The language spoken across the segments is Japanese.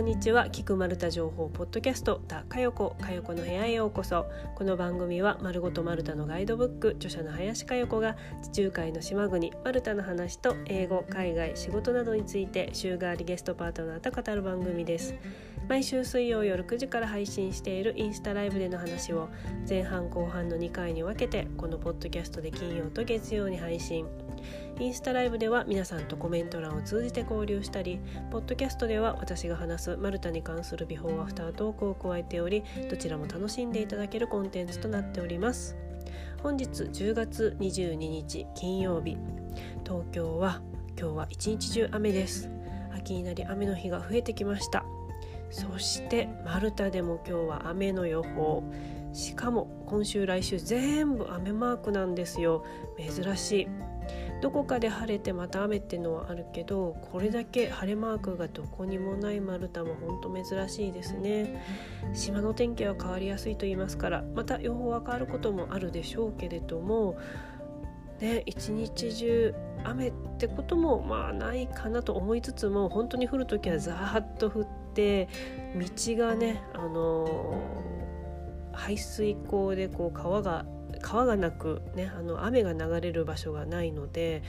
こんにちは。菊丸太情報ポッドキャストだかよこかよこの部屋へようこそ。この番組は丸ごと丸太のガイドブック著者の林かよこが地中海の島国丸太の話と英語海外仕事などについて週替わりゲストパートナーと語る番組です。毎週水曜夜9時から配信しているインスタライブでの話を前半後半の2回に分けてこのポッドキャストで金曜と月曜に配信。インスタライブでは皆さんとコメント欄を通じて交流したりポッドキャストでは私が話すマルタに関するビフォーアフタートークを加えておりどちらも楽しんでいただけるコンテンツとなっております。本日10月22日金曜日東京は今日は一日中雨です。秋になり雨の日が増えてきました。そしてマルタでも今日は雨の予報。しかも今週来週全部雨マークなんですよ。珍しい。どこかで晴れてまた雨っていうのはあるけどこれだけ晴れマークがどこにもないマルタもほんと珍しいですね。島の天気は変わりやすいと言いますからまた予報は変わることもあるでしょうけれどもね一日中雨ってこともまあないかなと思いつつも本当に降る時はザーッと降って道がねあのー、排水溝でこう川が川がなく、ね、あの雨が流れる場所がないので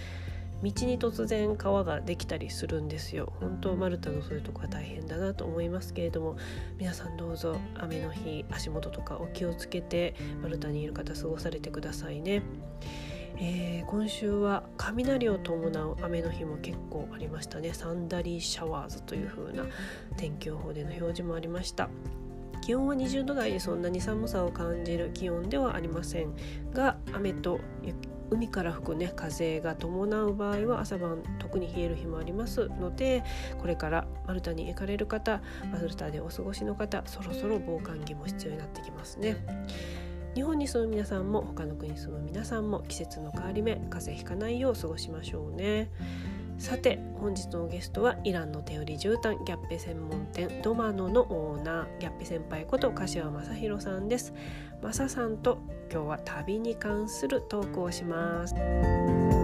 道に突然川ができたりするんですよ。本当マルタのそういうとこは大変だなと思いますけれども皆さんどうぞ雨の日足元とかお気をつけてマルタにいる方過ごされてくださいね。えー、今週は雷を伴う雨の日も結構ありましたね。サンダリーシャワーズという風な天気予報での表示もありました。気温は20度台でそんなに寒さを感じる気温ではありませんが雨と海から吹くね風が伴う場合は朝晩特に冷える日もありますのでこれからマルタに行かれる方マルタでお過ごしの方そろそろ防寒着も必要になってきますね。日本に住む皆さんも他の国に住む皆さんも季節の変わり目風邪ひかないよう過ごしましょうね。さて本日のゲストはイランの手売り絨毯ギャッペ専門店ドマノのオーナーギャッペ先輩こと柏正弘さんです。マサさんと今日は旅に関するトークをします。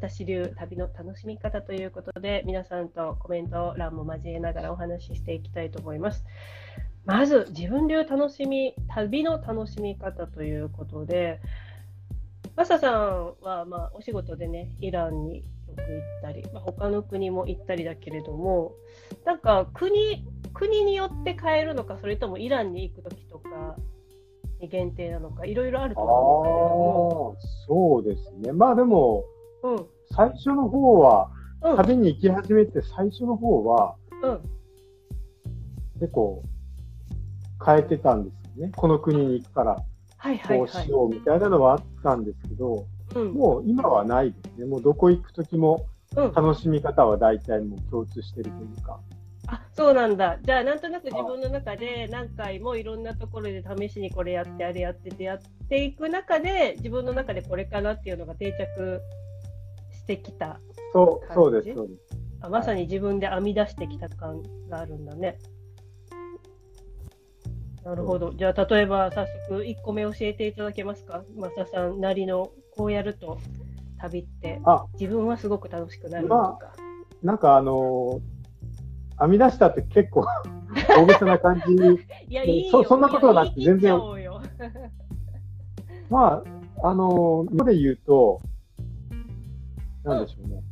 私流旅の楽しみ方ということで皆さんとコメント欄も交えながらお話ししていきたいと思います。まず自分流楽しみ旅の楽しみ方ということでマサさんはまあお仕事でねイランによく行ったり、まあ、他の国も行ったりだけれどもなんか国国によって変えるのかそれともイランに行く時とかに限定なのかいろいろあると思うんだけれどそうですねまあでもうん、最初の方は、うん、旅に行き始めて最初の方は、うん、結構変えてたんですよね。この国に行くから、こうしようみたいなのはあったんですけど、もう今はないですね。もうどこ行く時も楽しみ方は大体もう共通してるというか。あそうなんだ。じゃあ、なんとなく自分の中で何回もいろんなところで試しにこれやって、あれやっててやっていく中で、自分の中でこれかなっていうのが定着してきたそうそうですそうですあまさに自分で編み出してきた感があるんだね。なるほど。じゃあ、例えば早速1個目教えていただけますか？マサさんなりのこうやると旅って自分はすごく楽しくなるとか？まあ、なんかあのー、編み出したって結構 大げさな感じに いやいいそそんなことはなくて全然。まあ、あのー、ここで言うと、なんでしょうね。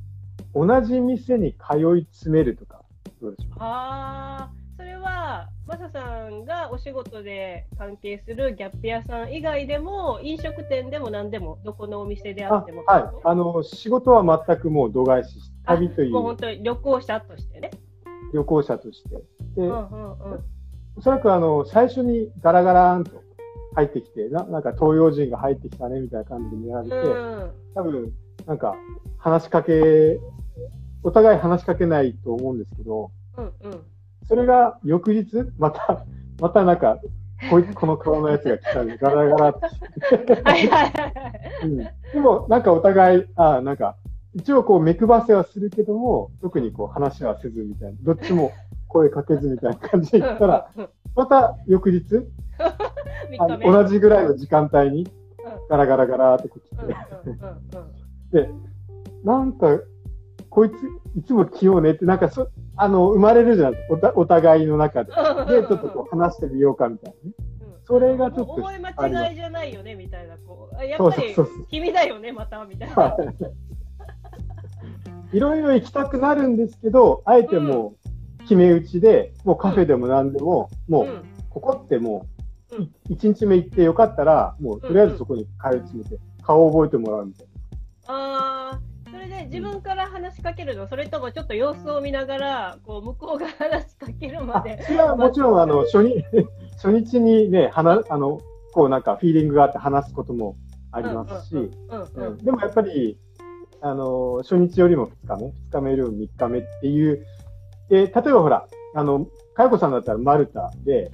同じ店に通い詰めるとか、どうでしょう？ああ、それは、マサさんがお仕事で関係するギャップ屋さん以外でも、飲食店でも何でも、どこのお店であってもはい、あの、仕事は全くもう度外視し、旅という。もう本当に旅行者としてね。旅行者として。で、うんうんうん、おそらくあの、最初にガラガラーンと入ってきて、ななんか東洋人が入ってきたねみたいな感じで見られて、うん、多分、なんか、話しかけ、お互い話しかけないと思うんですけど、うんうん、それが翌日、また、またなんか、こいこの顔のやつが来たり、ガラガラって。はいはいはい。うん。でも、なんかお互い、ああ、なんか、一応こう目配せはするけども、特にこう話はせずみたいな、どっちも声かけずみたいな感じで言ったら、また翌日、同じぐらいの時間帯に、ガラガラガラってこ来て、で、なんか、こいつ、いつも来ようねって、なんかそ、あの、生まれるじゃないですか、お互いの中で。で、ちょっとこう話してみようかみたいなね。それがちょっと。覚え間違いじゃないよねみたいな、こう、やっぱり君だよね、またみたいな。い。ろいろ行きたくなるんですけど、あえてもう決め打ちで、もうカフェでも何でも、もう、ここってもう、1日目行ってよかったら、もうとりあえずそこに通い詰めて、顔を覚えてもらうみたいな。ああ、それで自分から話しかけるの、それともちょっと様子を見ながら、こう向こうが話しかけるまで。いや、もちろん、あの、初日、初日にね、話、あの、こうなんかフィーリングがあって話すこともありますし、でもやっぱり、あの、初日よりも2日目、2日目よりも3日目っていう、で、例えばほら、あの、かよこさんだったらマルタで、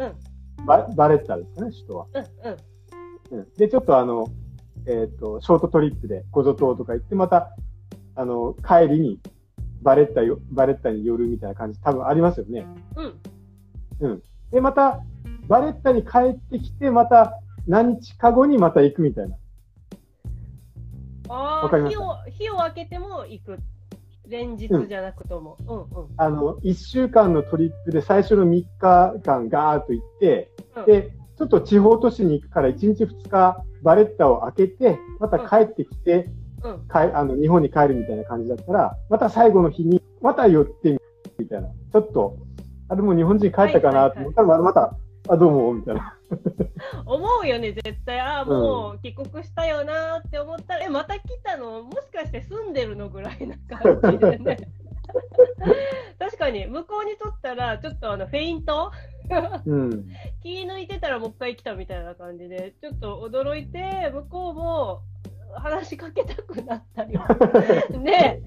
うん、ババレッタですかね、首都は。うん、うん、で、ちょっとあの、えっ、ー、と、ショートトリップでゴゾ島とか行って、また、あの、帰りにバレッタよ、バレッタに寄るみたいな感じ、多分ありますよね。うん。うん。で、また、バレッタに帰ってきて、また何日か後にまた行くみたいな。ああ、日を、日を空けても行く。連日じゃなくとも。うん、うん、うん。あの、1週間のトリップで最初の3日間ガーッと行って、うん、で、ちょっと地方都市に行くから1日2日バレッタを開けて、また帰ってきて、うん、かあの日本に帰るみたいな感じだったら、また最後の日にまた寄ってみたいな。ちょっと、あれも日本人帰ったかな？と思ったら、またあ、どうも、みたいな。思うよね、絶対。ああ、もう帰国したよなって思ったら、うん、え、また来たの？もしかして住んでるの？ぐらいな感じでね。確かに、向こうにとったら、ちょっとあのフェイント、うん、気抜いてたらもう一回来たみたいな感じで、ちょっと驚いて、向こうも話しかけたくなったり ね、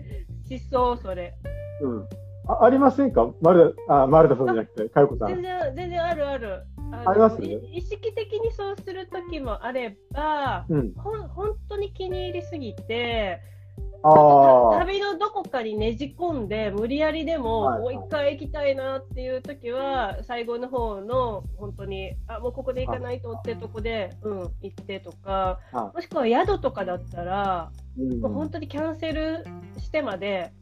しそう、それ。うん。あありませんか？丸田、あ、丸田さんじゃなくて、かよこさん。全然、全然あるある。あります？意識的にそうする時もあれば、うん、ほ本当に気に入りすぎて、旅のどこかにねじ込んで無理やりでも、はい、もう一回行きたいなっていう時は最後の方の本当にあもうここで行かないとってとこで、うん、行ってとかもしくは宿とかだったら、うん、もう本当にキャンセルしてまで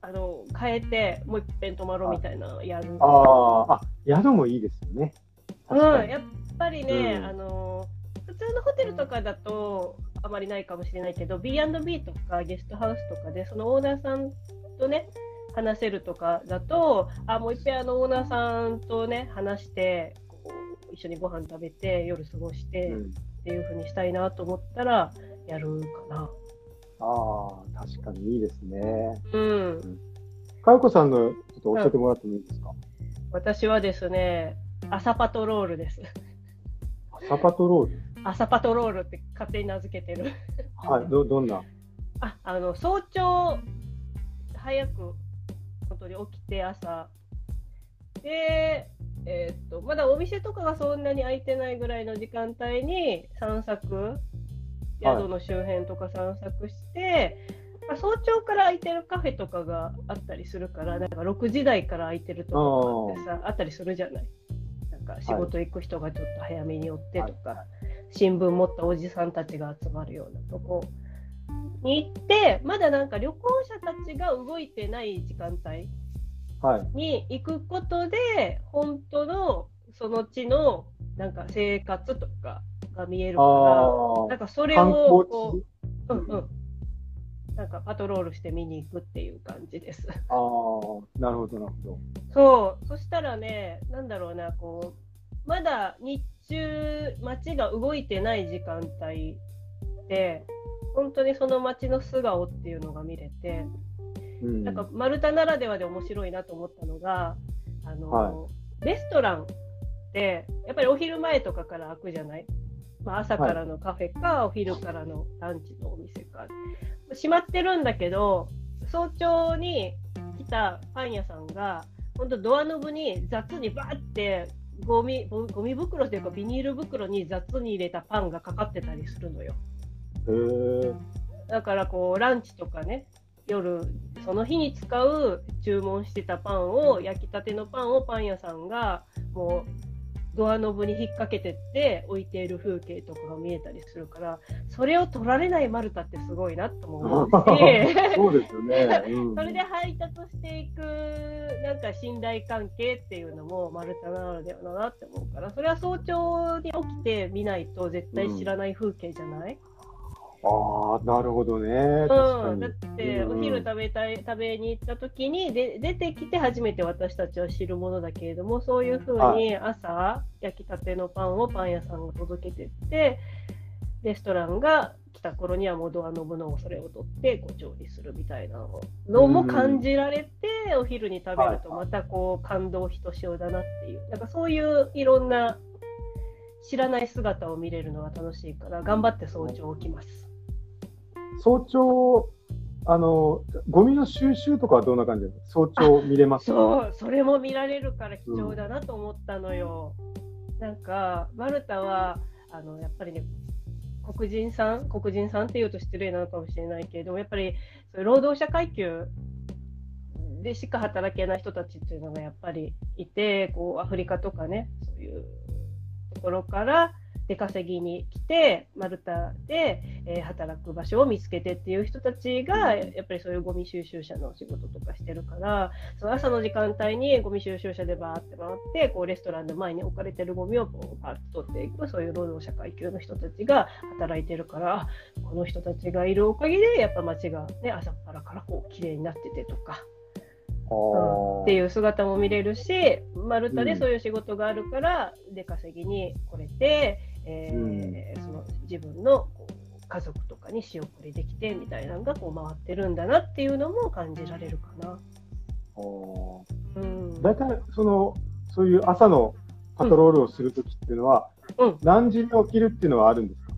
あの変えてもう一遍泊まろうみたいなやる。ああ宿もいいですよね。うん、やっぱりね、うん、あの普通のホテルとかだとあまりないかもしれないけど B&B とかゲストハウスとかでそのオーナーさんとね話せるとかだとあもう一遍あのオーナーさんとね話してこう一緒にご飯食べて夜過ごして、っていうふうにしたいなと思ったらやるかな。ああ確かにいいですね。うん。かよこさんのちょっと教えてもらってもいいですか、うん、私はですね朝パトロールです。朝パトロール？朝パトロールって勝手に名付けてる。はい、ど、どんな？あ、あの、早朝、早く、本当に起きて朝。で、えー、っと、まだお店とかがそんなに開いてないぐらいの時間帯に散策、宿の周辺とか散策して、はい、まあ、早朝から開いてるカフェとかがあったりするから、なんか6時台から開いてるとこってさ、あったりするじゃない。か仕事行く人がちょっと早めに寄ってとか、はい、新聞持ったおじさんたちが集まるようなとこに行ってまだなんか旅行者たちが動いてない時間帯に行くことで、はい、本当のその地のなんか生活とかが見えるからなんかそれをこう、うんうん、なんかパトロールして見に行くっていう感じです。ああ、なるほど、なるほど。そう、そしたらね、なんだろうな、こう、まだ日中、街が動いてない時間帯で、本当にその街の素顔っていうのが見れて、うん、なんかマルタならではで面白いなと思ったのが、あの、はい、レストランってやっぱりお昼前とかから開くじゃない？まあ、朝からのカフェか、はい、お昼からのランチのお店か。閉まってるんだけど早朝に来たパン屋さんが本当ドアノブに雑にバーってゴミゴミ袋というかビニール袋に雑に入れたパンがかかってたりするのよ。だからこうランチとかね夜その日に使う注文してたパンを焼きたてのパンをパン屋さんがもうドアノブに引っ掛けてって置いている風景とかが見えたりするからそれを取られないマルタってすごいなと思うし。そうですよね、うん、それで配達していくなんか信頼関係っていうのもマルタならではだなって思うからそれは早朝に起きてみないと絶対知らない風景じゃない、うんああ、なるほどね。うん、だって、お昼食べたい、食べに行った時にで、出てきて初めて私たちは知るものだけれども、そういうふうに朝、焼きたてのパンをパン屋さんが届けてって、レストランが来た頃にはもうドアノブのそれを取ってご調理するみたいなのも感じられて、お昼に食べるとまたこう感動ひとしおだなっていう、なんかそういういろんな知らない姿を見れるのが楽しいから頑張って早朝起きます。早朝、あの、ゴミの収集とかはどんな感じで早朝見れます？そう、それも見られるから貴重だなと思ったのよ。うん、なんか、マルタは、あの、やっぱりね、黒人さん、黒人さんっていうと失礼なのかもしれないけれども、やっぱり労働者階級でしか働けない人たちっていうのがやっぱりいて、こうアフリカとかね、そういうところから出稼ぎに来て、マルタで、えー、働く場所を見つけてっていう人たちが、やっぱりそういうゴミ収集車の仕事とかしてるから、その朝の時間帯にゴミ収集車でバーって回って、こうレストランの前に置かれてるゴミをこうパッと取っていく、そういう労働者階級の人たちが働いてるから、この人たちがいるおかげで、やっぱ街がね、朝っぱらからこう綺麗になっててとか。うん、っていう姿も見れるし、マルタでそういう仕事があるから、出稼ぎに来れて、えー、その自分の家族とかに仕送りできてみたいなのがこう回ってるんだなっていうのも感じられるかな。うん、大体そのそういう朝のパトロールをするときっていうのは、うん、何時に起きるっていうのはあるんですか？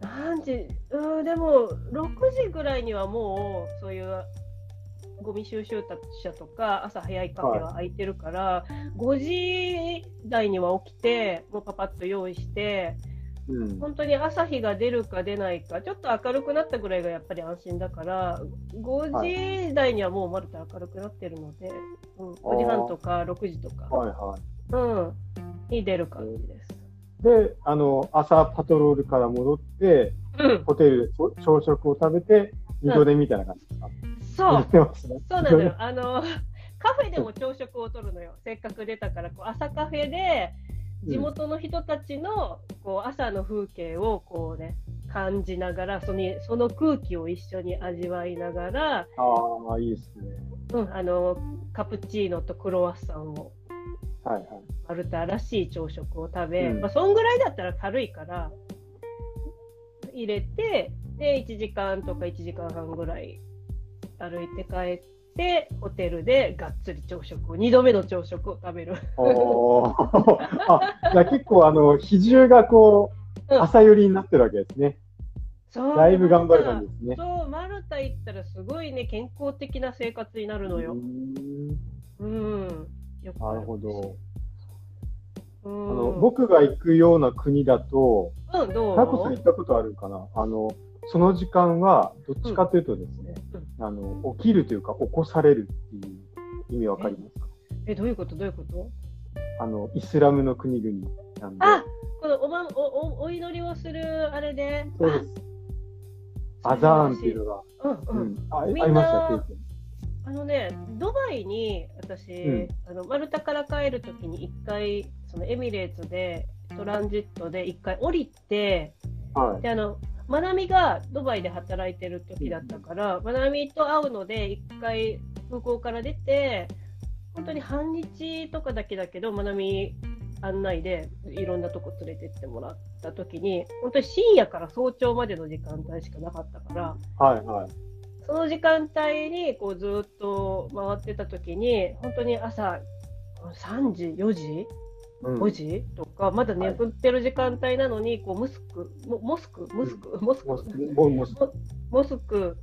何時？うんでも6時ぐらいにはもうそういうゴミ収集車とか朝早いカフェは空いてるから、はい、5時台には起きてもうパパッと用意して、うん、本当に朝日が出るか出ないかちょっと明るくなったぐらいがやっぱり安心だから5時台にはもうまるで明るくなってるので、うん、5時半とか6時とか、はいはい。うん、に出る感じです。で、あの、朝パトロールから戻って、うん、ホテルで朝食を食べて、二度寝みたいな感じですか、うんそう。そうなのよ。あの、カフェでも朝食をとるのよ。せっかく出たから、こう朝カフェで、地元の人たちのこう朝の風景をこうね感じながらそのその空気を一緒に味わいながらああいいですね、うん、あのカプチーノとクロワッサンを、はいはい、マルタらしい朝食を食べ、うん、まあ、そんぐらいだったら軽いから入れてで1時間とか1時間半ぐらい歩いて帰ってホテルでがっつり朝食を2度目の朝食を食べる あ結構あの比重がこう、朝寄りになってるわけですね。そうだいぶ頑張る感じですね。そう、マルタ行ったらすごいね、健康的な生活になるのよ。うん。よなるほど。あの僕が行くような国だと、うん、どう？タコさん行ったことあるかなあの、その時間は、どっちかというとですね、うん、あの、起きるというか、起こされるっていう意味わかりますか？え、どういうこと？どういうこと？あの、イスラムの国々なんで。あこのおまおおお祈りをするあれで。そうです。アザーンっていうのが。うんうん。あありました。あのね、ドバイに私、うん、あのマルタから帰るときに一回、そのエミレーツでトランジットで一回降りて、はい、であのまなみがドバイで働いてる時だったから、まなみと会うので、一回空港から出て、本当に半日とかだけだけど、まなみ案内でいろんなとこ連れてってもらった時に、本当に深夜から早朝までの時間帯しかなかったから、はいはい、その時間帯にこうずっと回ってた時に、本当に朝3時、4時5時とか、まだ眠ってる時間帯なのに、こうムスク、モスク、モスク、モスク、モスク。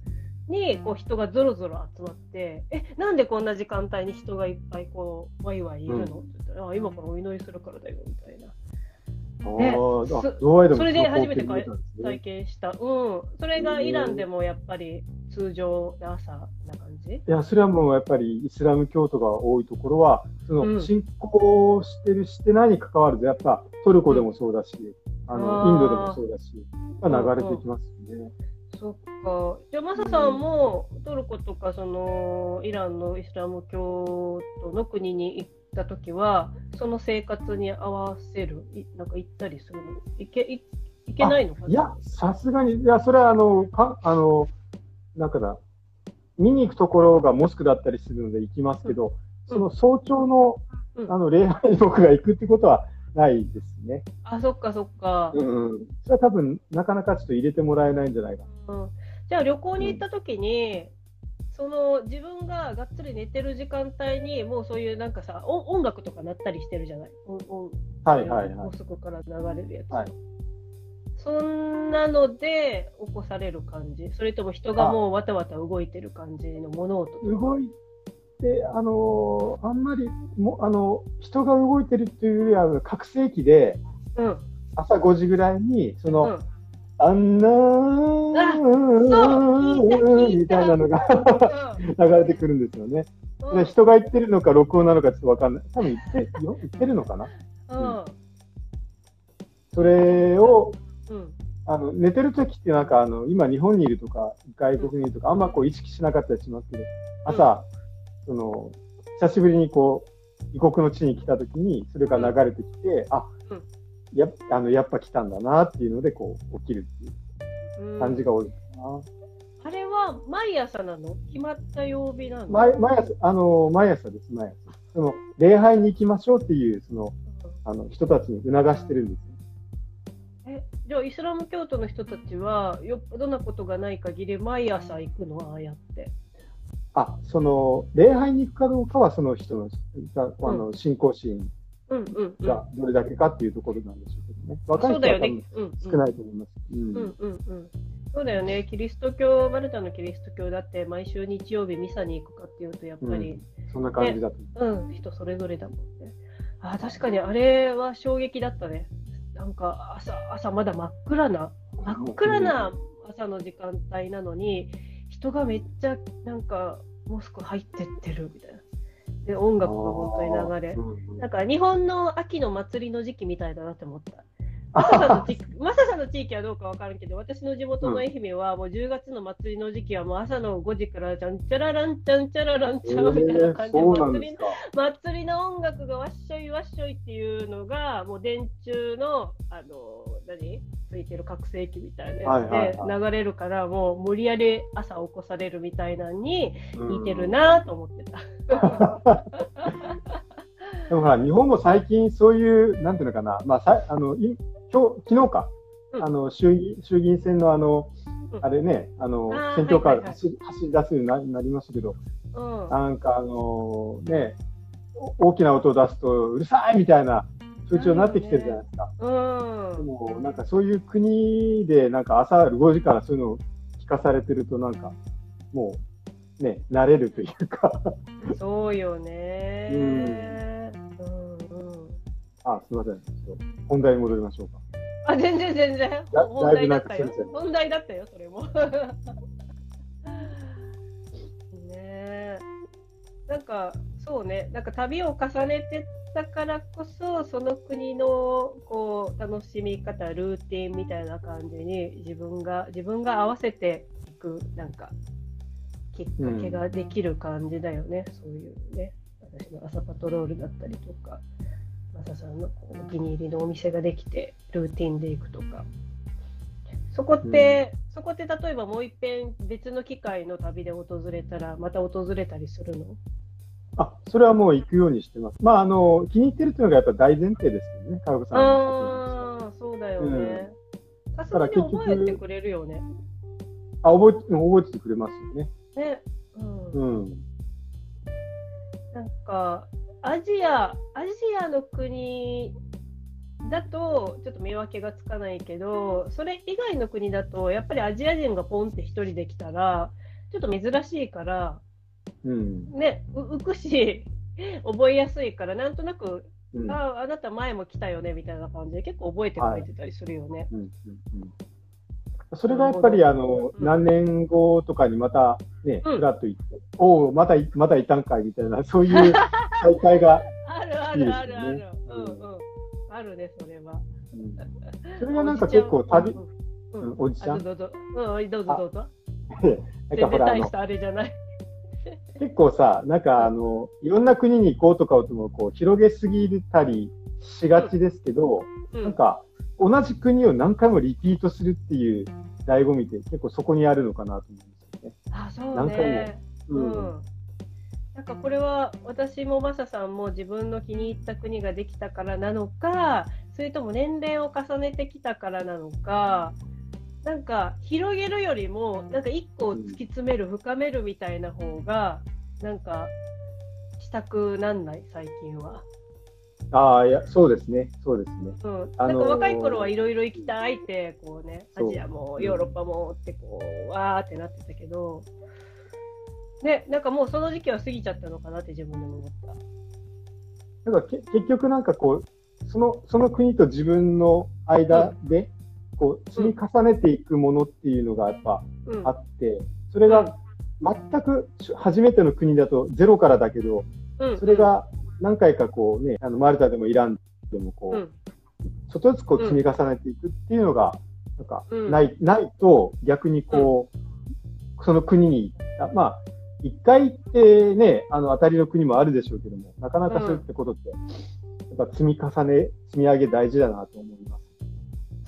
にこう人がぞろぞろ集まって、え、なんでこんな時間帯に人がいっぱいこう、ワイワイいるの？って言ったら、あ今からお祈りするからだよ、みたいな。ね、それで初めて体験した。うん。それがイランでもやっぱり通常で朝な感じ？いや、それはもうやっぱりイスラム教徒が多いところは、その信仰してる、してないに関わらず、やっぱトルコでもそうだし、あの、インドでもそうだし、流れてきますよね。そっか。じゃあ、マサさんもトルコとか、その、イランのイスラム教徒の国に行った時は、その生活に合わせる、いなんか行ったりするの？いけ、いいけないのかな？いや、さすがに、いや、それはあの、か、あの、なんかだ、見に行くところがモスクだったりするので行きますけど、うん、その早朝の、うん、あの、礼拝に僕が行くってことはないですね。あ、そっかそっか。うん、うん。それは多分、なかなかちょっと入れてもらえないんじゃないかな。うん。じゃあ旅行に行った時に、その自分ががっつり寝てる時間帯にもうそういうなんかさ音楽とか鳴ったりしてるじゃない？はいはいはい。もうそこから流れるやつ。はい、そんなので起こされる感じ。それとも人がもうわたわた動いてる感じの物音動いて、あのー、あんまりもあの人が動いてるっていうよりは覚醒器で、うん、朝5時ぐらいにその、うんあんなーみたいなのが流れてくるんですよね。で人が言ってるのか録音なのかちょっとわかんない。多分言って 言ってるのかな、うん、それを、うん、あの寝てる時ってなんかあの今日本にいるとか外国にいるとかあんまこう意識しなかったりしますけど朝、その久しぶりにこう異国の地に来た時にそれが流れてきて、あやあのやっぱ来たんだなっていうので、こう、起きるっていう感じが多いかな。あれは毎朝なの？決まった曜日なの？毎毎朝、あの、毎朝です、毎朝。その、礼拝に行きましょうっていう、その、あの、人たちに促してるんですよ。え、じゃあ、イスラム教徒の人たちは、よっぽどなことがない限り、毎朝行くの？ああやって。あ、その、礼拝に行くかどうかは、その人の、あの、信仰心がどれだけかっていうところなんでしょうけどね。若い人は少ないと思います。うんうんうんそうだよね、キリスト教、マルタのキリスト教だって、毎週日曜日、ミサに行くかっていうと、やっぱり、うん、そんな感じだと、うん、人それぞれだもんね。あ確かにあれは衝撃だったね。なんか朝、朝まだ真っ暗な、真っ暗な朝の時間帯なのに、人がめっちゃ、なんか、モスク入ってってるみたいな。で音楽が本当に流れ、うん、なんか日本の秋の祭りの時期みたいだなって思った。マサさんの地域マサさんの地域はどうかわからんけど、私の地元の愛媛はもう10月の祭りの時期はもう朝の5時からちゃんちゃららんちゃんちゃららんちゃんみたいな感じで、祭り祭りの音楽がわっしょいわっしょいっていうのが、もう電柱の、あの、何ついてる覚醒器みたいなやつで流れるから、もう無理やり朝起こされるみたいなのに似てるなと思ってた。でもほら、日本も最近そういう、なんていうのかな、まあ、さあの今日昨日か、うん、あの衆議衆議院選のあの、うん、あれね、あの選挙カー走,、はいはい、走り出すようになりましたけど、うん、なんかあのね、大きな音を出すとうるさいみたいな風潮になってきてるじゃないですか。うん、でもなんかそういう国でなんか朝5時からそういうのを聞かされてるとなんかもうね慣れるというか。そうよね、うん、あすみません。本題に戻りましょうか。あ全然全然。本題だったよ。本題だったよそれも。ねなんかそうね。なんか旅を重ねてだからこそその国のこう楽しみ方ルーティンみたいな感じに自分が自分が合わせていくなんかきっかけができる感じだよね、うん、そういうね。私の朝パトロールだったりとかマサさんのお気に入りのお店ができてルーティンで行くとかそこって、うん、そこって例えばもう一遍別の機会の旅で訪れたらまた訪れたりするの？あ、それはもう行くようにしてます。まあ、あの、気に入ってるっていうのがやっぱ大前提ですよね、川口さん。ああ、そうだよね。さすがに覚えてくれるよね。あ、覚えて、覚えててくれますよね。ね。うん。うん、なんか、アジア、アジアの国だとちょっと見分けがつかないけど、それ以外の国だと、やっぱりアジア人がポンって一人で来たら、ちょっと珍しいから、うん、ね、浮くし、覚えやすいから、なんとなくうん、ああなた前も来たよねみたいな感じで結構覚えてくれてたりするよね。はい。うんうんうん。それがやっぱり、あの、うん、何年後とかにまたね、ふらっと行って、おお、また、またいたんかいみたいな、そういう 再会が、あるあるあるある。うんうん。あるね、それは。それがなんか結構旅、おじちゃん？どうぞ、うん、どうぞどうぞ。なんかほら、あれじゃない。結構さ、なんかあの、いろんな国に行こうとかともこう広げすぎたりしがちですけど、うん、なんか同じ国を何回もリピートするっていう醍醐味って結構そこにあるのかなと思うんですよね。あ、そうね。何回も。うん。うんなんかこれは私もマサさんも自分の気に入った国ができたからなのかそれとも年齢を重ねてきたからなのかなんか広げるよりもなんか一個を突き詰める深めるみたいな方がなんかしたくなんない最近は。ああいやそうですねそうですね。うん、なんか若い頃はいろいろ行きたいってこうねアジアもヨーロッパもってこうわーってなってたけど。ね、なんかもうその時期は過ぎちゃったのかなって自分でも思った。なんかけ結局なんかこう、その、その国と自分の間で、こう、積み重ねていくものっていうのがやっぱあって、それが全く初めての国だとゼロからだけど、それが何回かこうね、あの、マルタでもイランでもこう、ちょっとずつこう積み重ねていくっていうのが、なんか、ない、ないと逆にこう、その国に、まあ、一回ってね、あの、当たりの国もあるでしょうけども、なかなかそういったことって、やっぱ積み重ね、積み上げ大事だなと思います。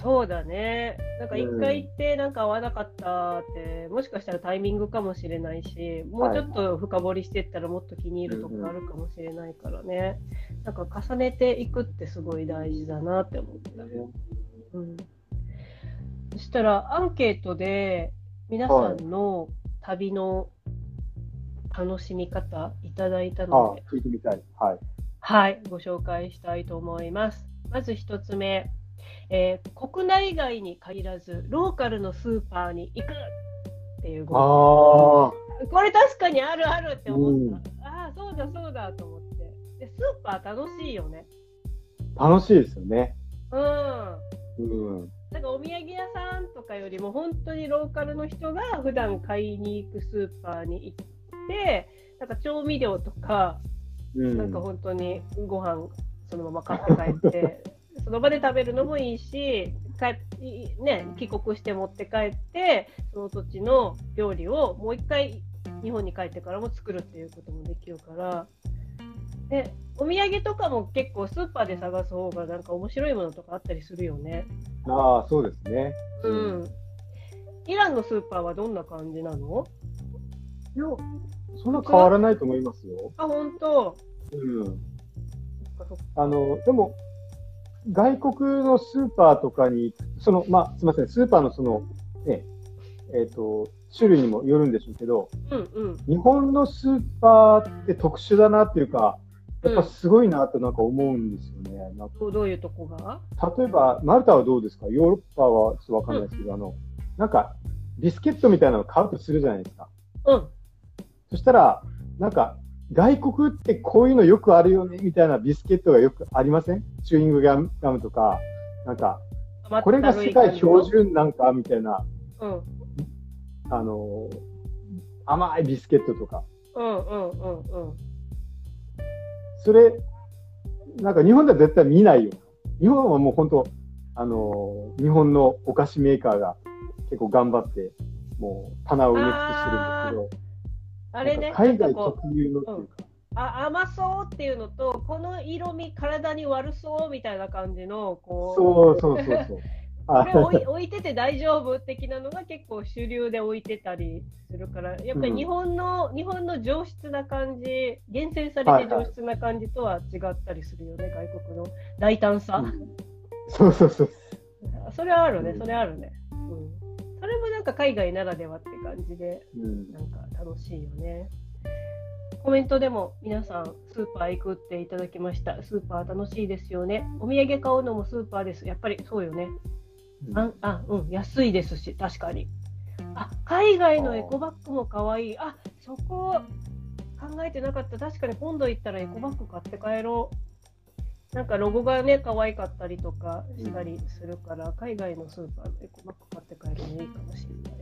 そうだね。なんか一回行ってなんか合わなかったって、もしかしたらタイミングかもしれないし、もうちょっと深掘りしていったらもっと気に入るとこあるかもしれないからね。なんか重ねていくってすごい大事だなって思った。うん。そしたらアンケートで皆さんの旅の楽しみ方いただいたので、聞いてみたい。はい。はい、ご紹介したいと思います。まず一つ目、えー、国内外に限らず、ローカルのスーパーに行くっていうこれ確かにあるあるって思った。うん、ああ、そうだそうだと思って。で、スーパー楽しいよね。楽しいですよね。うん。うん。なんかお土産屋さんとかよりも本当にローカルの人が普段買いに行くスーパーに行って、なんか調味料とか、うん、なんか本当にご飯そのまま買って帰って、その場で食べるのもいいし、帰ね、帰国して持って帰って、その土地の料理をもう一回日本に帰ってからも作るっていうこともできるから、で、お土産とかも結構スーパーで探す方がなんか面白いものとかあったりするよね。ああ、そうですね。うん。イランのスーパーはどんな感じなの？いや、そんな変わらないと思いますよ。あ、本当。うん。あの、でも、外国のスーパーとかに、その、まあ、すみません、スーパーのその、ね、えっ、ー、と、種類にもよるんでしょうけど、うんうん、日本のスーパーって特殊だなっていうか、やっぱすごいなとなんか思うんですよね。うん、どういうとこが？例えば、マルタはどうですか？ヨーロッパはちょっとわかんないですけど、うん、あの、なんか、ビスケットみたいなのを買うとするじゃないですか。うん。そしたら、なんか、外国ってこういうのよくあるよねみたいなビスケットがよくありません？チューイングガムガムとか、なんか、これが世界標準なんか？みたいな、うん、あの、甘いビスケットとか。うんうんうんうん。それ、なんか日本では絶対見ないよ。日本はもう本当、あの、日本のお菓子メーカーが結構頑張って、もう棚を埋め尽くしてるんですけど、あれね、海外特有のっていうか。あ甘そうっていうのと、この色味、体に悪そうみたいな感じの、こう。そうそうそうそう。これ置い置いてて大丈夫的なのが結構主流で置いてたりするから、やっぱり日本の、うん、日本の上質な感じ、厳選されて上質な感じとは違ったりするよね、はいはい、外国の大胆さ、うん。そうそうそう。それはあるね、それあるね。うん。もなんか海外ならではって感じで、うん、なんか楽しいよね。コメントでも皆さんスーパー行くっていただきました。スーパー楽しいですよね。お土産買うのもスーパーです。やっぱりそうよね。うん、ああ、うん、安いですし、確かに。あ、海外のエコバッグも可愛い。あ、そこ考えてなかった。確かに今度行ったらエコバッグ買って帰ろう。なんかロゴがね、可愛かったりとかしたりするから、うん、海外のスーパーで細かく買って帰るのいいかもしれない。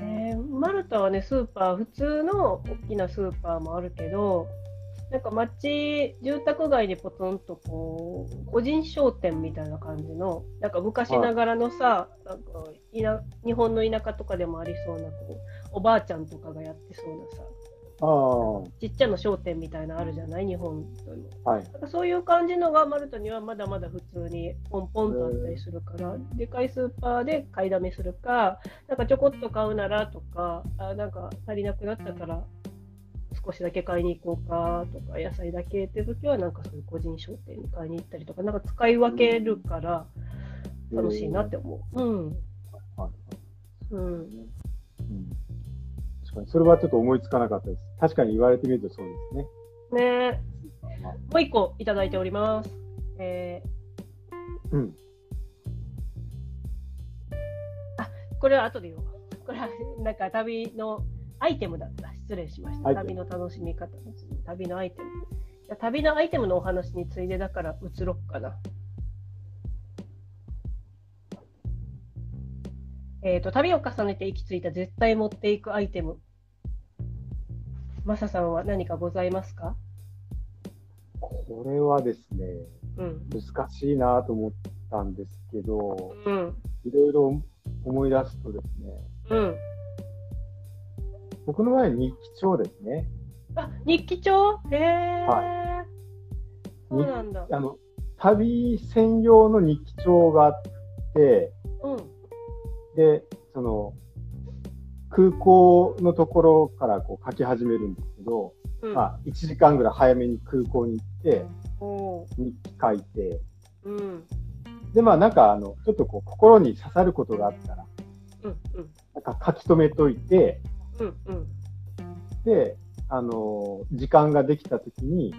えー、マルタはね、スーパー、普通の大きなスーパーもあるけど、なんか街、住宅街にポツンとこう、個人商店みたいな感じの、なんか昔ながらのさ、はい、なんかいな日本の田舎とかでもありそうなこう、おばあちゃんとかがやってそうなさ、あちっちゃな商店みたいなのあるじゃない？日本でも、はい、そういう感じのがマルタにはまだまだ普通にポンポンとあったりするからでかいスーパーで買いだめするかなんかちょこっと買うならとかあなんか足りなくなったから少しだけ買いに行こうかとか野菜だけっていう時はなんかそういう個人商店に買いに行ったりとかなんか使い分けるから楽しいなって思う。うん、うん。確かに。それはちょっと思いつかなかったです。確かに言われてみるとそうですね。ねもう一個いただいております。えー、うん。あ、これは後で言おう。これはなんか旅のアイテムだった。失礼しました。旅の楽しみ方旅のアイテム。旅のアイテムのお話についでだから移ろっかな。えっ、ー、と、旅を重ねて行き着いた絶対持っていくアイテム。マサさんは何かございますか？これはですね、うん、難しいなと思ったんですけど、うん、いろいろ思い出すとですね、うん、僕の前日記帳ですね。あ、日記帳？へえ。はい。そうなんだ。あの、旅専用の日記帳があって、うん。で、その、空港のところからこう書き始めるんですけど、うん、まあ、1時間ぐらい早めに空港に行って、日記書いて、うん、で、まあなんかあの、ちょっとこう心に刺さることがあったら、うんうん、なんか書き留めといて、うんうん、で、あの、時間ができたときに、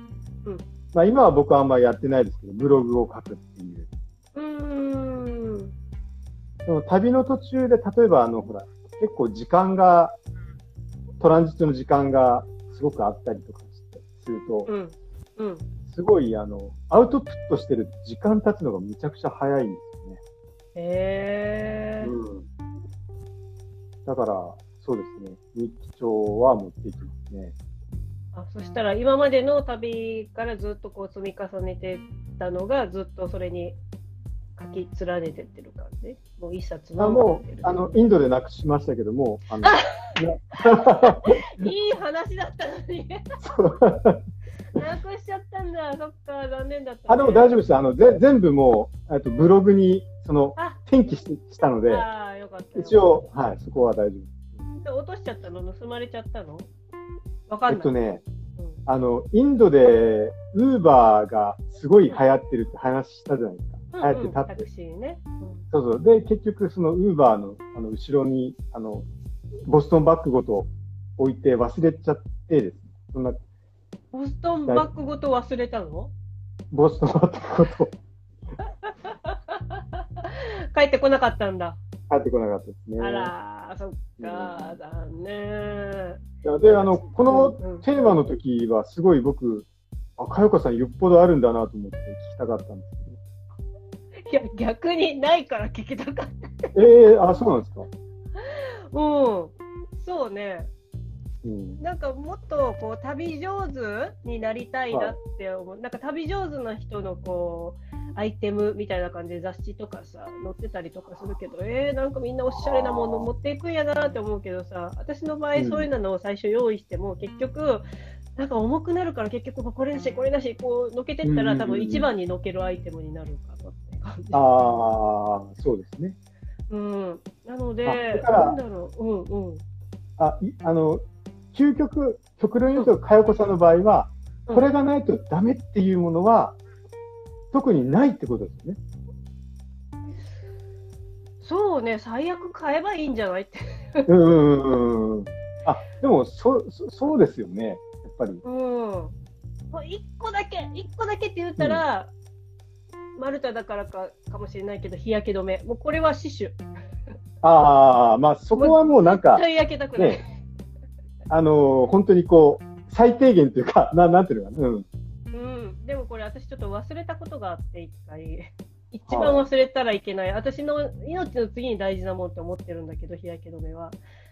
うん、まあ今は僕はあんまりやってないですけど、ブログを書くっていう。うん。その旅の途中で、例えばあの、ほら、結構時間が、トランジットの時間がすごくあったりとかすると、うんうん、すごい、あの、アウトプットしてる時間経つのがめちゃくちゃ早いんですよね。へー。うん。だから、そうですね、日記帳は持っていきますね。あそしたら今までの旅からずっとこう積み重ねてたのがずっとそれに書き連ねてってる感じもう一冊あもうあのインドでなくしましたけどもあの いい話だったのに。なくしちゃったんだ。そっか残念だった、ね、あでも大丈夫ですあのぜ全部もうとブログにその転記ししたのであよかった一応はいそこは大丈夫。落としちゃったの？盗まれちゃったの？わかんない。えっとねあの、インドで、ウーバーがすごい流行ってるって話したじゃないですか。流行ってたって。タクシーね。そうそう。で、結局、そのウーバーの、あの、後ろに、あの、ボストンバッグごと置いて忘れちゃってですね。そんな。ボストンバッグごと忘れたの？ボストンバッグごと。帰ってこなかったんだ。帰ってこなかったですね。あら、そっか、残念。で、あの、このテーマの時はすごい僕、あ、かよこさんよっぽどあるんだなと思って聞きたかったんですけど。いや、逆にないから聞きたかった。ええー、あ、そうなんですか？うん、そうね。うん、なんかもっとこう旅上手になりたいなって思う、はい、なんか旅上手な人のこうアイテムみたいな感じで雑誌とかさ載ってたりとかするけどえー、なんかみんなおしゃれなもの持っていくんやなって思うけどさ私の場合そういうのを最初用意しても、結局なんか重くなるから結局これだしこれだしこうのけてったら多分一番にのけるアイテムになるかな。ああそうですね。うん、なのでなんだろううんうん。ああの究極極論言うと佳代子さんの場合は、これがないとダメっていうものは特にないってことですよね。そうね、最悪買えばいいんじゃないって。うん。あ、でもそ、そそうですよね、やっぱり。うん。一個だけ、一個だけって言ったら、うん、マルタだからかかもしれないけど、日焼け止め。もうこれは死守。ああ、まあそこはもうなんか。焼けたくない。ね、あのー、本当にこう、最低限というか、ななんていうのかな。うん。うん。でもこれ私ちょっと忘れたことがあって一回一番忘れたらいけない、はい、私の命の次に大事なもんって思ってるんだけど日焼け止めは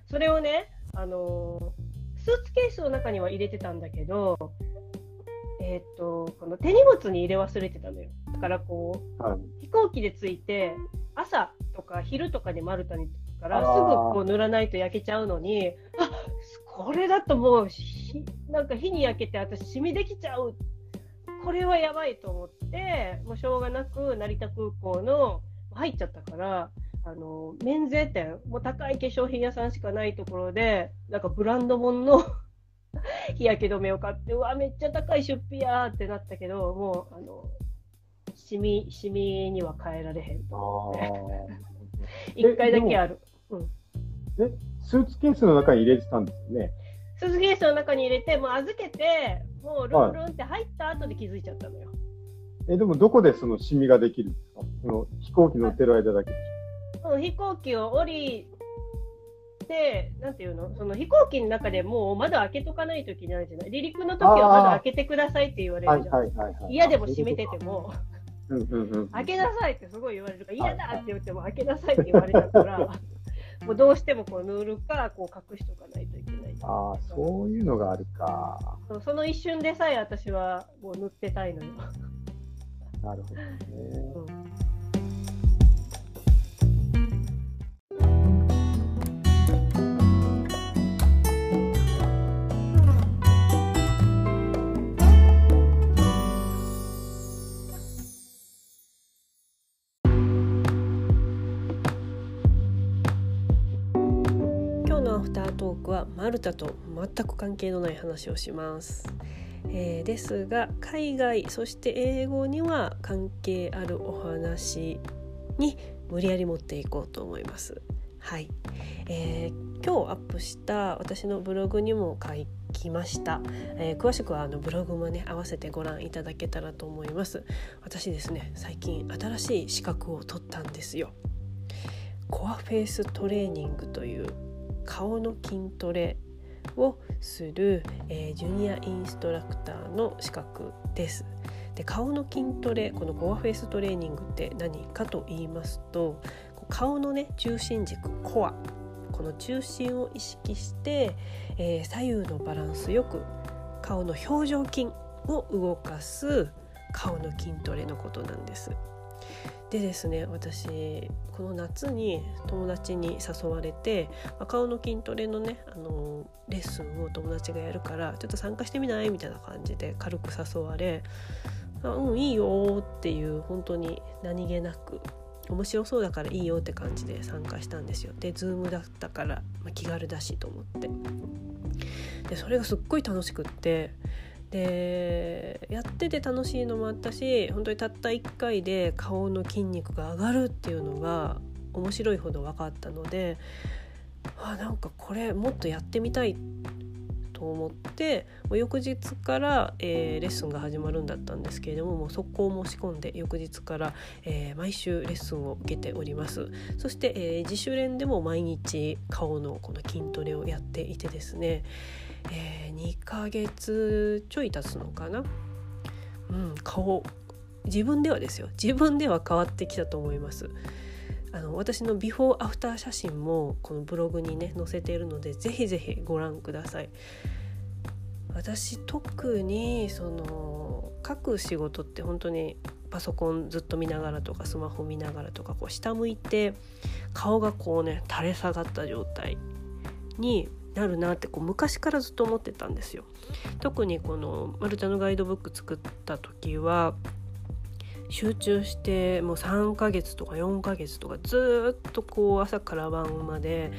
それをねあのスーツケースの中には入れてたんだけどえっ、とこの手荷物に入れ忘れてたのよ。だからこう、はい、飛行機で着いて朝とか昼とかにマルタに着くからすぐこう塗らないと焼けちゃうのにあこれだともうなんか火に焼けて私シミできちゃう。これはやばいと思ってもうしょうがなく成田空港の入っちゃったからあの免税店もう高い化粧品屋さんしかないところでなんかブランド物の 日焼け止めを買ってうわめっちゃ高い出費やってなったけどもうあのシミシミには変えられへんと 一回だけある。うん、えスーツケースの中に入れてたんですよね。スーツケースの中に入れて、もう預けて、もうルンルンって入った後で気づいちゃったのよ。え、でもどこでそのシミができるんですか？その飛行機乗ってる間だけでうん、飛行機を降りて、なんていうの？その飛行機の中でもう窓開けとかないといけないじゃない？離陸の時は窓開けてくださいって言われるじゃん。嫌でも閉めてても。開けなさいってすごい言われるから嫌だって言っても開けなさいって言われたからもうどうしてもこう塗るかこう隠しとかないといけないああそういうのがあるか。その一瞬でさえ私はもう塗ってたいのよ。なるほどね、うんフタートークはマルタと全く関係のない話をします。えー、ですが海外そして英語には関係あるお話に無理やり持っていこうと思います。はい、えー、今日アップした私のブログにも書きました、えー、詳しくはあのブログもね合わせてご覧いただけたらと思います私ですね最近新しい資格を取ったんですよコアフェイストレーニングという顔の筋トレをする、えー、ジュニアインストラクターの資格です。で顔の筋トレこのコアフェイストレーニングって何かと言いますと顔のね中心軸コアこの中心を意識して、えー、左右のバランスよく顔の表情筋を動かす顔の筋トレのことなんです。でですね私この夏に友達に誘われて、顔の筋トレのねあのレッスンを友達がやるからちょっと参加してみない？みたいな感じで軽く誘われ「あうんいいよ」っていう本当に何気なく面白そうだからいいよって感じで参加したんですよ。で Zoom だったから、まあ、気軽だしと思って。でそれがすっごい楽しくってでやってて楽しいのもあったし本当にたった1回で顔の筋肉が上がるっていうのが面白いほど分かったのであなんかこれもっとやってみたいと思って翌日から、えー、レッスンが始まるんだったんですけれどももう速攻申し込んで翌日から、えー、毎週レッスンを受けております。そして、えー、自主練でも毎日顔のこの筋トレをやっていてですねえー、2ヶ月ちょい経つのかな、うん、顔自分ではですよ。自分では変わってきたと思います。あの私のビフォーアフター写真もこのブログにね載せているのでぜひぜひご覧ください。私特にその書く仕事って本当にパソコンずっと見ながらとかスマホ見ながらとかこう下向いて顔がこうね垂れ下がった状態になるなってこう昔からずっと思ってたんですよ。特にこのマルタのガイドブック作った時は集中してもう3ヶ月とか4ヶ月とかずっとこう朝から晩まで、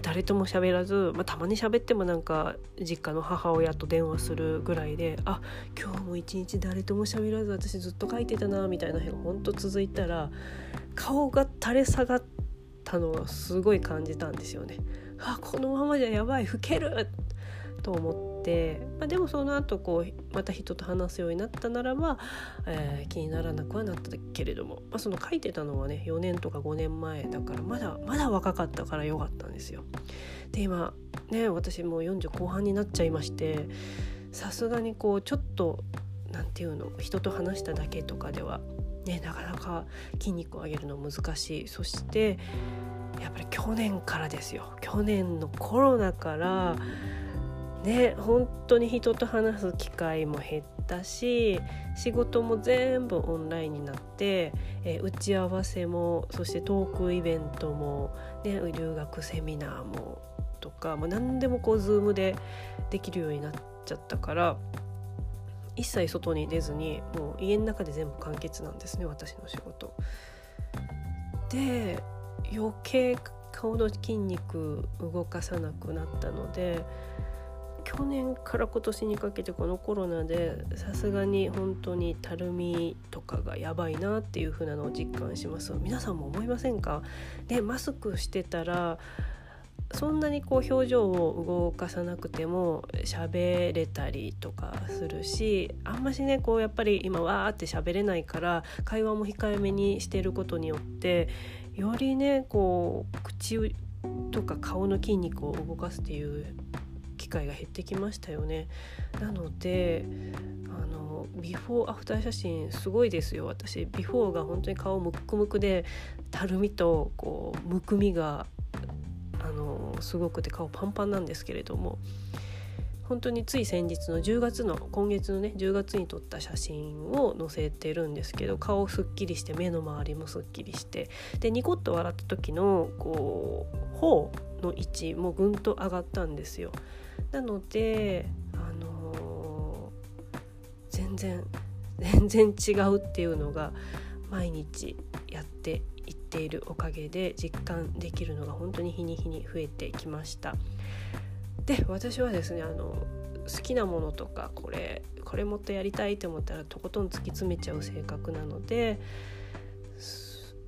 誰とも喋らず、まあ、たまに喋ってもなんか実家の母親と電話するぐらいであ今日も一日誰とも喋らず私ずっと書いてたなみたいな日がほんと続いたら顔が垂れ下がったのをすごい感じたんですよね。あこのままじゃやばい老けると思って、まあ、でもその後こうまた人と話すようになったならば、えー、気にならなくはなったけれども、まあ、その書いてたのはね4年とか5年前だからまだまだ若かったからよかったんですよ。で今ね私もう40後半になっちゃいましてさすがにこうちょっと何て言うの人と話しただけとかでは、ね、なかなか筋肉を上げるの難しい。そしてやっぱり去年からですよ。去年のコロナからね本当に人と話す機会も減ったし仕事も全部オンラインになって、えー、打ち合わせもそしてトークイベントも、ね、留学セミナーもとかもう何でもこう Zoom でできるようになっちゃったから一切外に出ずにもう家の中で全部完結なんですね私の仕事。で余計顔の筋肉動かさなくなったので去年から今年にかけてこのコロナでさすがに本当にたるみとかがやばいなっていう風なのを実感します皆さんも思いませんか？でマスクしてたらそんなにこう表情を動かさなくても喋れたりとかするしあんましねこうやっぱり今わーって喋れないから会話も控えめにしてることによってよりねこう口とか顔の筋肉を動かすっていう機会が減ってきましたよね。なのであのビフォーアフター写真すごいですよ私ビフォーが本当に顔ムックムクでたるみとこうむくみがあのすごくて顔パンパンなんですけれども本当につい先日の10月の今月のね10月に撮った写真を載せてるんですけど顔すっきりして目の周りもすっきりしてでニコッと笑った時のこう頬の位置もぐんと上がったんですよ。なのであのー、全然全然違うっていうのが毎日やってているおかげで実感できるのが本当に日に日に増えてきました。で私はですねあの好きなものとかこれこれもっとやりたいと思ったらとことん突き詰めちゃう性格なので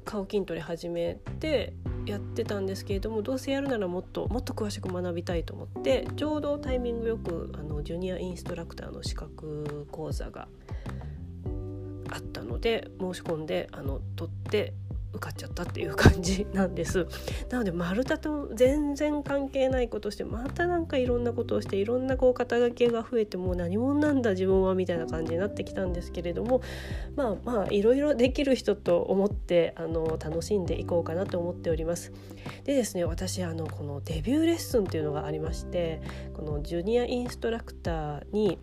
顔筋トレ始めてやってたんですけれどもどうせやるならもっともっと詳しく学びたいと思ってちょうどタイミングよくあのジュニアインストラクターの資格講座があったので申し込んであの取って受かっちゃったっていう感じ なんです。なので丸太と全然関係ないことしてまたなんかいろんなことをしていろんなこう肩書きが増えてもう何者なんだ自分はみたいな感じになってきたんですけれどもまあまあいろいろできる人と思ってあの楽しんでいこうかなと思っております。でですね私あのこのデビューレッスンっていうのがありましてこのジュニアインストラクターに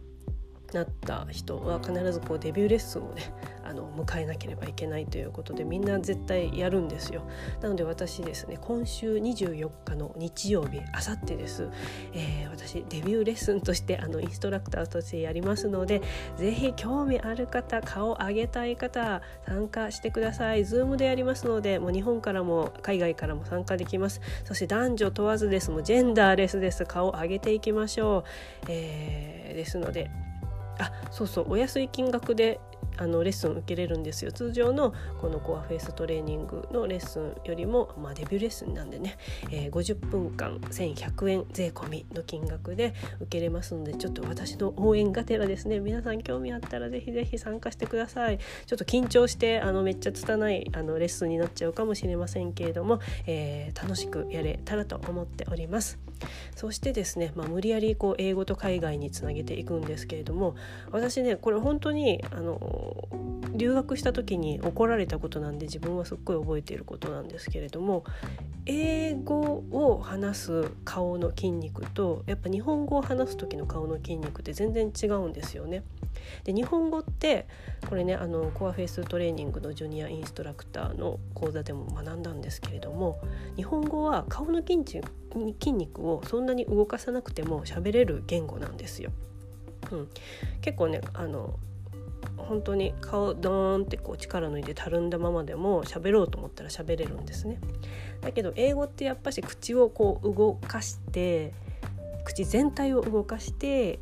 なった人は必ずこうデビューレッスンをね あの迎えなければいけないということでみんな絶対やるんですよ。なので私ですね今週24日の日曜日あさってです、えー、私デビューレッスンとしてあのインストラクターとしてやりますので是非興味ある方顔上げたい方参加してください。Zoom でやりますのでもう日本からも海外からも参加できます。そして男女問わずです。もうジェンダーレスです。顔上げていきましょう、えー、ですのであそうそうお安い金額であのレッスン受けれるんですよ。通常のこのコアフェイストレーニングのレッスンよりも、まあ、デビューレッスンなんでね、えー、50分間1100円税込みの金額で受けれますのでちょっと私の応援がてらですね皆さん興味あったらぜひぜひ参加してください。ちょっと緊張してあのめっちゃ拙いあのレッスンになっちゃうかもしれませんけれども、えー、楽しくやれたらと思っております。そしてですね、まあ、無理やりこう英語と海外につなげていくんですけれども私ねこれ本当にあの留学した時に怒られたことなんで自分はすっごい覚えていることなんですけれども英語を話す顔の筋肉とやっぱ日本語を話す時の顔の筋肉って全然違うんですよね。で日本語ってこれねあのコアフェイストレーニングのジュニアインストラクターの講座でも学んだんですけれども日本語は顔の筋肉をそんなに動かさなくても喋れる言語なんですよ。うん、結構ねあの本当に顔ドーンってこう力抜いてたるんだままでも喋ろうと思ったら喋れるんですね。だけど英語ってやっぱし口をこう動かして口全体を動かして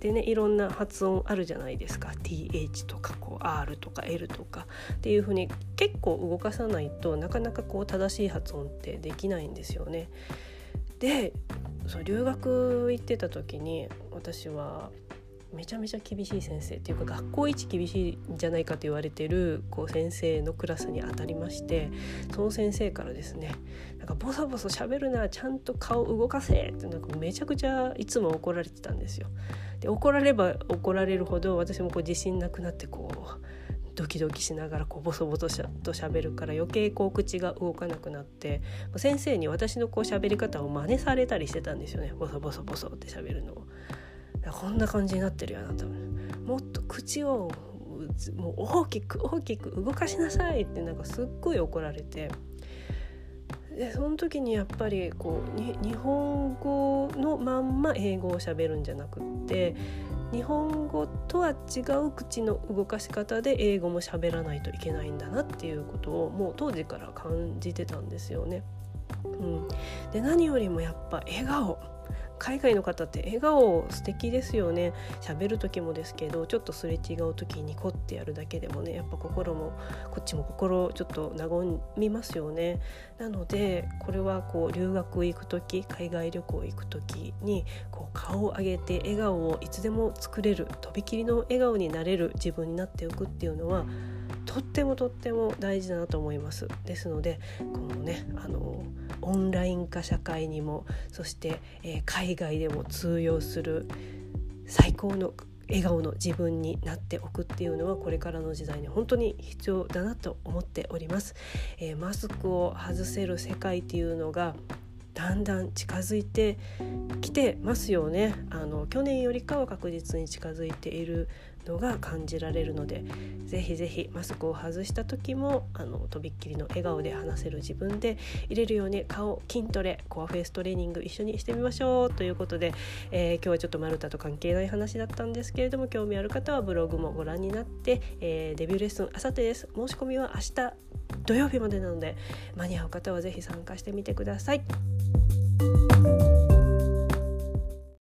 でねいろんな発音あるじゃないですか TH とかこう R とか L とかっていう風に結構動かさないとなかなかこう正しい発音ってできないんですよね。でそう留学行ってた時に私はめちゃめちゃ厳しい先生っていうか学校一厳しいんじゃないかと言われてるこう先生のクラスに当たりましてその先生からですねなんかボソボソ喋るなちゃんと顔動かせってなんかめちゃくちゃいつも怒られてたんですよ。で怒られれば怒られるほど私もこう自信なくなってこうドキドキしながらこうボソボソしゃと喋るから余計こう口が動かなくなって先生に私のこう喋り方を真似されたりしてたんですよね。ボソボソボソって喋るのを。こんな感じになってるよな多分。もっと口をもう大きく大きく動かしなさいってなんかすっごい怒られて。でその時にやっぱりこう日本語のまんま英語をしゃべるんじゃなくって日本語とは違う口の動かし方で英語も喋らないといけないんだなっていうことをもう当時から感じてたんですよね。うん、で何よりもやっぱ笑顔海外の方って笑顔素敵ですよね。喋る時もですけどちょっとすれ違う時にコッてやるだけでもねやっぱ心もこっちも心ちょっと和みますよね。なのでこれはこう留学行く時海外旅行行く時にこう顔を上げて笑顔をいつでも作れるとびきりの笑顔になれる自分になっておくっていうのはとってもとっても大事だなと思いますですのでこのねあのオンライン化社会にもそして、えー、海外でも通用する最高の笑顔の自分になっておくっていうのはこれからの時代に本当に必要だなと思っております。えー、マスクを外せる世界っていうのがだんだん近づいてきてますよねあの去年よりかは確実に近づいているのが感じられるのでぜひぜひマスクを外した時もあのとびっきりの笑顔で話せる自分で入れるように顔筋トレコアフェイストレーニング一緒にしてみましょうということで、えー、今日はちょっとマルタと関係ない話だったんですけれども興味ある方はブログもご覧になって、えー、デビューレッスンあさってです申し込みは明日土曜日までなので間に合う方はぜひ参加してみてください。